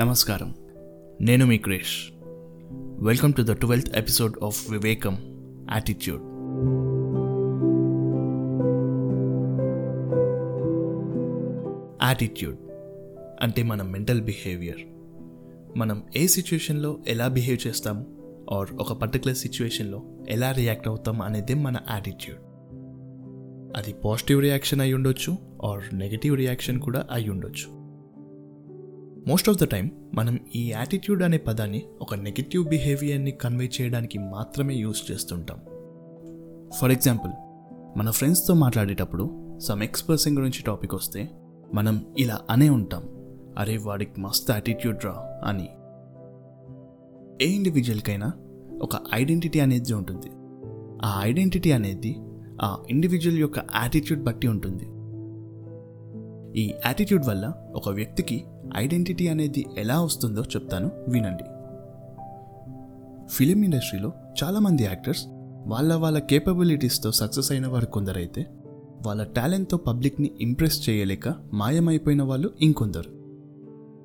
నమస్కారం. నేను మీ క్రేష్. Welcome to the twelfth episode of Vivekam attitude attitude అంటే మన మెంటల్ బిహేవియర్. మనం ఏ సిచ్యువేషన్లో ఎలా బిహేవ్ చేస్తాం ఆర్ ఒక పర్టికులర్ సిచ్యువేషన్లో ఎలా రియాక్ట్ అవుతాం అనేది మన యాటిట్యూడ్ అది పాజిటివ్ రియాక్షన్ అయి ఉండొచ్చు ఆర్ నెగిటివ్ రియాక్షన్ కూడా అయి ఉండొచ్చు మోస్ట్ ఆఫ్ ద టైం మనం ఈ యాటిట్యూడ్ అనే పదాన్ని ఒక నెగిటివ్ బిహేవియర్ని కన్వే చేయడానికి మాత్రమే యూస్ చేస్తుంటాం. ఫర్ ఎగ్జాంపుల్ మన ఫ్రెండ్స్తో మాట్లాడేటప్పుడు సమ్ ఎక్స్ గురించి టాపిక్ వస్తే మనం ఇలా అనే ఉంటాం. అరే వాడికి మస్త్ యాటిట్యూడ్ రా అని. ఏ ఇండివిజువల్కైనా ఒక ఐడెంటిటీ అనేది ఉంటుంది. ఆ ఐడెంటిటీ అనేది ఆ ఇండివిజువల్ యొక్క యాటిట్యూడ్ బట్టి ఉంటుంది. ఈ యాటిట్యూడ్ వల్ల ఒక వ్యక్తికి ఐడెంటిటీ అనేది ఎలా వస్తుందో చెప్తాను వినండి. ఫిలిం ఇండస్ట్రీలో చాలామంది యాక్టర్స్ వాళ్ళ వాళ్ళ కేపబిలిటీస్తో సక్సెస్ అయిన వారు కొందరైతే వాళ్ళ టాలెంట్తో పబ్లిక్ని ఇంప్రెస్ చేయలేక మాయమైపోయిన వాళ్ళు ఇంకొందరు.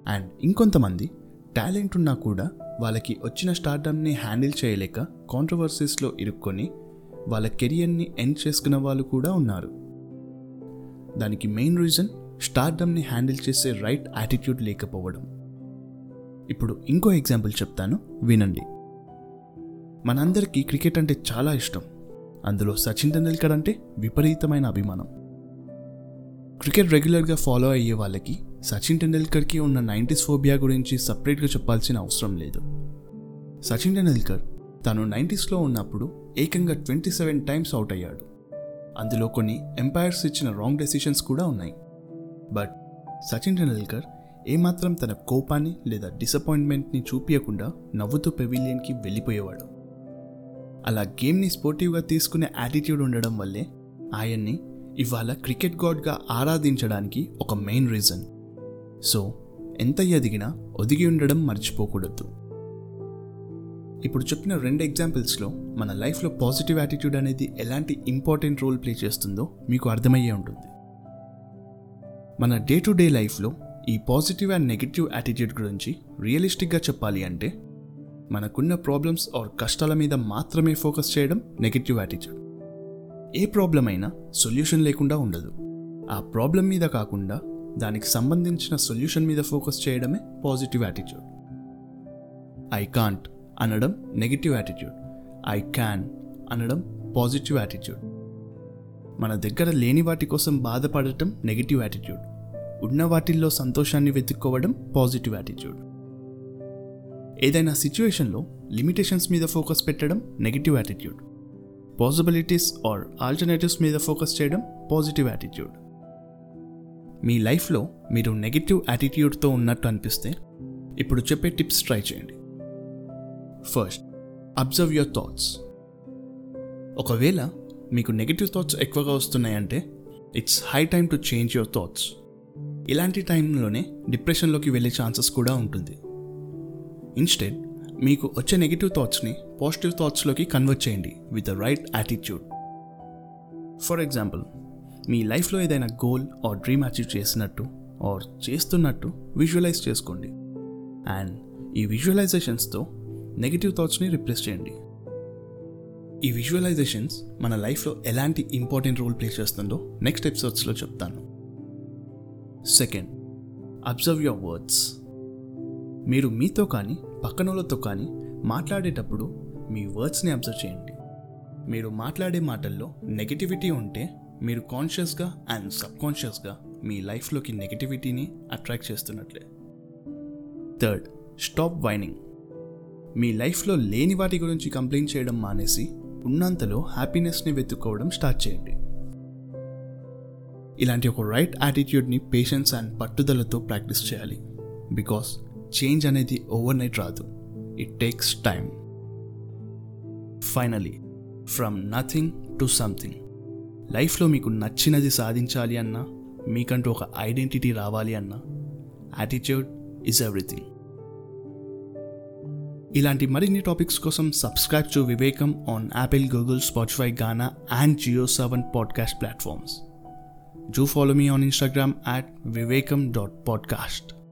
అండ్ ఇంకొంతమంది టాలెంట్ ఉన్నా కూడా వాళ్ళకి వచ్చిన స్టార్డమ్ని హ్యాండిల్ చేయలేక కాంట్రవర్సీస్లో ఇరుక్కొని వాళ్ళ కెరియర్ని ఎండ్ చేసుకున్న వాళ్ళు కూడా ఉన్నారు. దానికి మెయిన్ రీజన్ స్టార్డమ్ని హ్యాండిల్ చేసే రైట్ యాటిట్యూడ్ లేకపోవడం. ఇప్పుడు ఇంకో ఎగ్జాంపుల్ చెప్తాను వినండి. మనందరికీ క్రికెట్ అంటే చాలా ఇష్టం. అందులో సచిన్ టెండూల్కర్ అంటే విపరీతమైన అభిమానం. క్రికెట్ రెగ్యులర్గా ఫాలో అయ్యే వాళ్ళకి సచిన్ టెండూల్కర్కి ఉన్న నైంటీస్ ఫోబియా గురించి సపరేట్గా చెప్పాల్సిన అవసరం లేదు. సచిన్ టెండూల్కర్ తను నైంటీస్లో ఉన్నప్పుడు ఏకంగా ట్వంటీ సెవెన్ టైమ్స్ అవుట్ అయ్యాడు. అందులో కొన్ని ఎంపైర్స్ ఇచ్చిన రాంగ్ డెసిషన్స్ కూడా ఉన్నాయి. బట్ సచిన్ టెండూల్కర్ ఏమాత్రం తన కోపాన్ని లేదా డిసప్పాయింట్మెంట్ని చూపించకుండా నవ్వుతూ పెవిలియన్కి వెళ్ళిపోయేవాడు. అలా గేమ్ని స్పోర్టివ్గా తీసుకునే యాటిట్యూడ్ ఉండడం వల్లే ఆయన్ని ఇవాళ క్రికెట్ గాడ్గా ఆరాధించడానికి ఒక మెయిన్ రీజన్ సో ఎంత ఎదిగినా ఒదిగి ఉండడం మర్చిపోకూడదు. ఇప్పుడు చెప్పిన రెండు ఎగ్జాంపుల్స్లో మన లైఫ్లో పాజిటివ్ యాటిట్యూడ్ అనేది ఎలాంటి ఇంపార్టెంట్ రోల్ ప్లే చేస్తుందో మీకు అర్థమయ్యే ఉంటుంది. మన డే టు డే లైఫ్లో ఈ పాజిటివ్ అండ్ నెగిటివ్ యాటిట్యూడ్ గురించి రియలిస్టిక్గా చెప్పాలి అంటే మనకున్న ప్రాబ్లమ్స్ ఆర్ కష్టాల మీద మాత్రమే ఫోకస్ చేయడం నెగిటివ్ యాటిట్యూడ్ ఏ ప్రాబ్లం అయినా సొల్యూషన్ లేకుండా ఉండదు. ఆ ప్రాబ్లం మీద కాకుండా దానికి సంబంధించిన సొల్యూషన్ మీద ఫోకస్ చేయడమే పాజిటివ్ యాటిట్యూడ్ ఐ కాంట్ అనడం నెగిటివ్ యాటిట్యూడ్ ఐ క్యాన్ అనడం పాజిటివ్ యాటిట్యూడ్ మన దగ్గర లేని వాటి కోసం బాధపడటం నెగిటివ్ యాటిట్యూడ్ ఉన్న వాటిల్లో సంతోషాన్ని వెతుక్కోవడం పాజిటివ్ యాటిట్యూడ్ ఏదైనా సిచ్యువేషన్లో లిమిటేషన్స్ మీద ఫోకస్ పెట్టడం negative attitude possibilities or alternatives మీద ఫోకస్ చేయడం పాజిటివ్ యాటిట్యూడ్ మీ లైఫ్లో మీరు నెగిటివ్ యాటిట్యూడ్తో ఉన్నట్టు అనిపిస్తే ఇప్పుడు చెప్పే టిప్స్ ట్రై చేయండి. ఫస్ట్ అబ్జర్వ్ యువర్ థాట్స్ ఒకవేళ మీకు నెగిటివ్ థాట్స్ ఎక్కువగా వస్తున్నాయంటే it's high time to change your thoughts ఇలాంటి టైంలోనే డిప్రెషన్లోకి వెళ్ళే ఛాన్సెస్ కూడా ఉంటుంది. ఇన్స్టెడ్ మీకు వచ్చే నెగిటివ్ థాట్స్ని పాజిటివ్ థాట్స్లోకి కన్వర్ట్ చేయండి with the right attitude for example మీ లైఫ్లో ఏదైనా గోల్ ఆర్ డ్రీమ్ అచీవ్ చేసినట్టు ఆర్ చేస్తున్నట్టు విజువలైజ్ చేసుకోండి. అండ్ ఈ విజువలైజేషన్స్తో నెగిటివ్ థాట్స్ని రిప్లేస్ చేయండి. ఈ విజువలైజేషన్స్ మన లైఫ్లో ఎలాంటి ఇంపార్టెంట్ రోల్ ప్లే చేస్తుందో నెక్స్ట్ ఎపిసోడ్స్లో చెప్తాను. Second observe your words. మీరు మీతో కానీ పక్కనోళ్ళతో కానీ మాట్లాడేటప్పుడు మీ వర్డ్స్ని అబ్జర్వ్ చేయండి. మీరు మాట్లాడే మాటల్లో నెగిటివిటీ ఉంటే మీరు కాన్షియస్గా అండ్ సబ్కాన్షియస్గా మీ లైఫ్లోకి నెగిటివిటీని అట్రాక్ట్ చేస్తున్నట్లే. థర్డ్ స్టాప్ వైనింగ్ మీ లైఫ్లో లేని వాటి గురించి కంప్లైంట్ చేయడం మానేసి ఉన్నంతలో హ్యాపీనెస్ని వెతుక్కోవడం స్టార్ట్ చేయండి. ఇలాంటి ఒక రైట్ యాటిట్యూడ్ని పేషెన్స్ అండ్ పట్టుదలతో ప్రాక్టీస్ చేయాలి. బికాస్ చేంజ్ అనేది ఓవర్ నైట్ రాదు it takes time finally from nothing to something లైఫ్లో మీకు నచ్చినది సాధించాలి అన్నా మీకంటూ ఒక ఐడెంటిటీ రావాలి అన్నా యాటిట్యూడ్ ఈజ్ ఎవ్రీథింగ్ ఇలాంటి మరిన్ని టాపిక్స్ కోసం subscribe to Vivekam on Apple Google Spotify Gaana and Jio Saavn podcast platforms Do follow me on Instagram at vivekam.podcast.